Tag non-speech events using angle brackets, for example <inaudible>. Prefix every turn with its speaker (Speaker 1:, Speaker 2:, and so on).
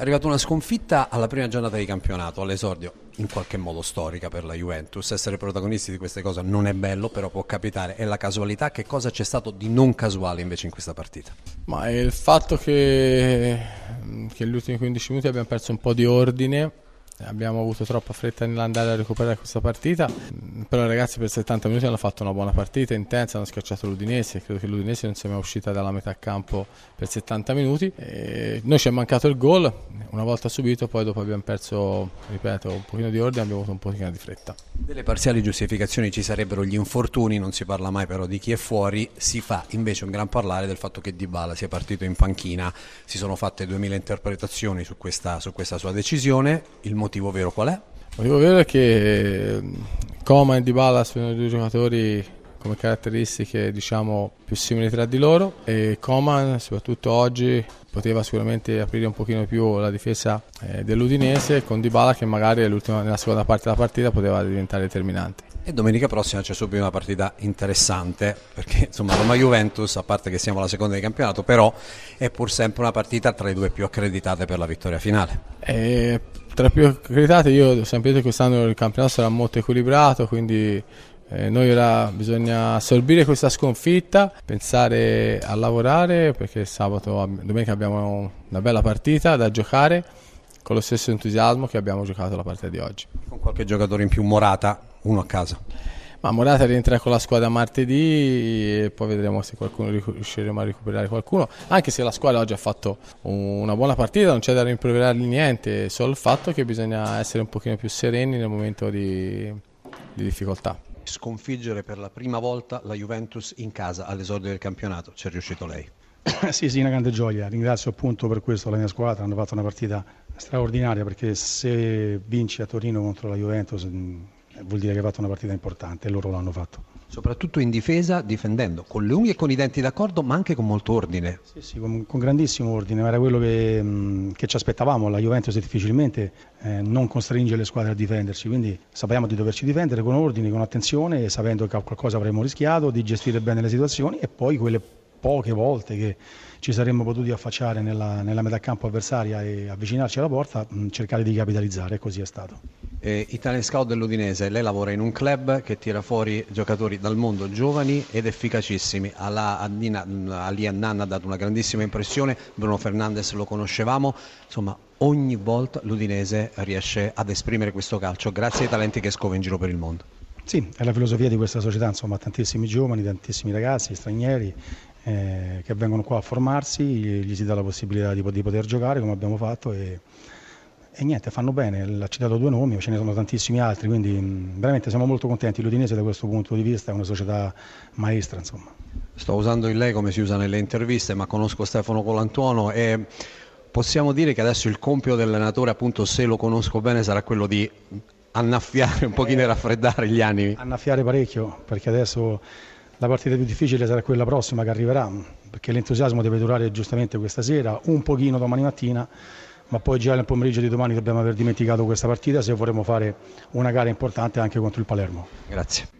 Speaker 1: È arrivata una sconfitta alla prima giornata di campionato, all'esordio, in qualche modo storica per la Juventus. Essere protagonisti di queste cose non è bello, però può capitare. È la casualità. Che cosa c'è stato di non casuale invece in questa partita?
Speaker 2: Ma è il fatto che, che negli ultimi 15 minuti abbiamo perso un po' di ordine Abbiamo avuto troppa fretta nell'andare a recuperare questa partita, però ragazzi per 70 minuti hanno fatto una buona partita, intensa, hanno schiacciato l'Udinese, credo che l'Udinese non sia mai uscita dalla metà campo per 70 minuti. E noi ci è mancato il gol, una volta subito, poi dopo abbiamo perso, ripeto, un pochino di ordine, abbiamo avuto un pochino di fretta.
Speaker 1: Delle parziali giustificazioni ci sarebbero gli infortuni, non si parla mai però di chi è fuori, si fa invece un gran parlare del fatto che Dybala sia partito in panchina, si sono fatte 2000 interpretazioni su questa, su questa sua decisione, il motivo vero qual è?
Speaker 2: Il motivo vero è che Coma e Dybala sono due giocatori come caratteristiche diciamo più simili tra di loro e Coman soprattutto oggi poteva sicuramente aprire un pochino più la difesa eh, dell'Udinese con Dybala che magari nella seconda parte della partita poteva diventare determinante.
Speaker 1: E domenica prossima c'è subito una partita interessante perché insomma Roma Juventus, a parte che siamo alla seconda di campionato, però è pur sempre una partita tra le due più accreditate per la vittoria finale.
Speaker 2: E tra più accreditate io sempre detto che quest'anno il campionato sarà molto equilibrato, quindi eh, noi ora bisogna assorbire questa sconfitta, pensare a lavorare perché sabato, domenica abbiamo una bella partita da giocare con lo stesso entusiasmo che abbiamo giocato la partita di oggi.
Speaker 1: Con qualche giocatore in più, Morata, uno a casa.
Speaker 2: Ma Morata rientra con la squadra martedì e poi vedremo se qualcuno riusciremo a recuperare qualcuno. Anche se la squadra oggi ha fatto una buona partita, non c'è da rimproverargli niente, solo il fatto che bisogna essere un pochino più sereni nel momento di, di difficoltà
Speaker 1: sconfiggere per la prima volta la Juventus in casa all'esordio del campionato. Ci è riuscito lei? <coughs>
Speaker 3: sì, sì, una grande gioia. Ringrazio appunto per questo la mia squadra, hanno fatto una partita straordinaria perché se vinci a Torino contro la Juventus mm, vuol dire che hai fatto una partita importante e loro l'hanno fatto
Speaker 1: soprattutto in difesa, difendendo con le unghie e con i denti d'accordo, ma anche con molto ordine.
Speaker 3: Sì, sì, con, con grandissimo ordine, era quello che, mh, che, ci aspettavamo. La Juventus difficilmente eh, non costringe le squadre a difendersi, quindi sappiamo di doverci difendere con ordine, con attenzione, sapendo che qualcosa avremmo rischiato, di gestire bene le situazioni e poi quelle poche volte che ci saremmo potuti affacciare nella, nella metà campo avversaria e avvicinarci alla porta, mh, cercare di capitalizzare e così è stato.
Speaker 1: Eh, Italian Scout dell'Udinese, lei lavora in un club che tira fuori giocatori dal mondo giovani ed efficacissimi. Alla, Ali Annan ha dato una grandissima impressione, Bruno Fernandes lo conoscevamo, insomma ogni volta l'Udinese riesce ad esprimere questo calcio grazie ai talenti che scova in giro per il mondo.
Speaker 3: Sì, è la filosofia di questa società, insomma tantissimi giovani, tantissimi ragazzi, stranieri eh, che vengono qua a formarsi, gli si dà la possibilità di, di poter giocare come abbiamo fatto e e niente, fanno bene, ha citato due nomi, ma ce ne sono tantissimi altri, quindi veramente siamo molto contenti. L'Udinese da questo punto di vista è una società maestra. Insomma.
Speaker 1: Sto usando il lei come si usa nelle interviste, ma conosco Stefano Colantuono e possiamo dire che adesso il compito dell'allenatore, appunto se lo conosco bene, sarà quello di annaffiare un pochino e raffreddare gli animi.
Speaker 3: Annaffiare parecchio, perché adesso la partita più difficile sarà quella prossima che arriverà, perché l'entusiasmo deve durare giustamente questa sera, un pochino domani mattina ma poi già nel pomeriggio di domani dobbiamo aver dimenticato questa partita se vorremmo fare una gara importante anche contro il Palermo.
Speaker 1: Grazie.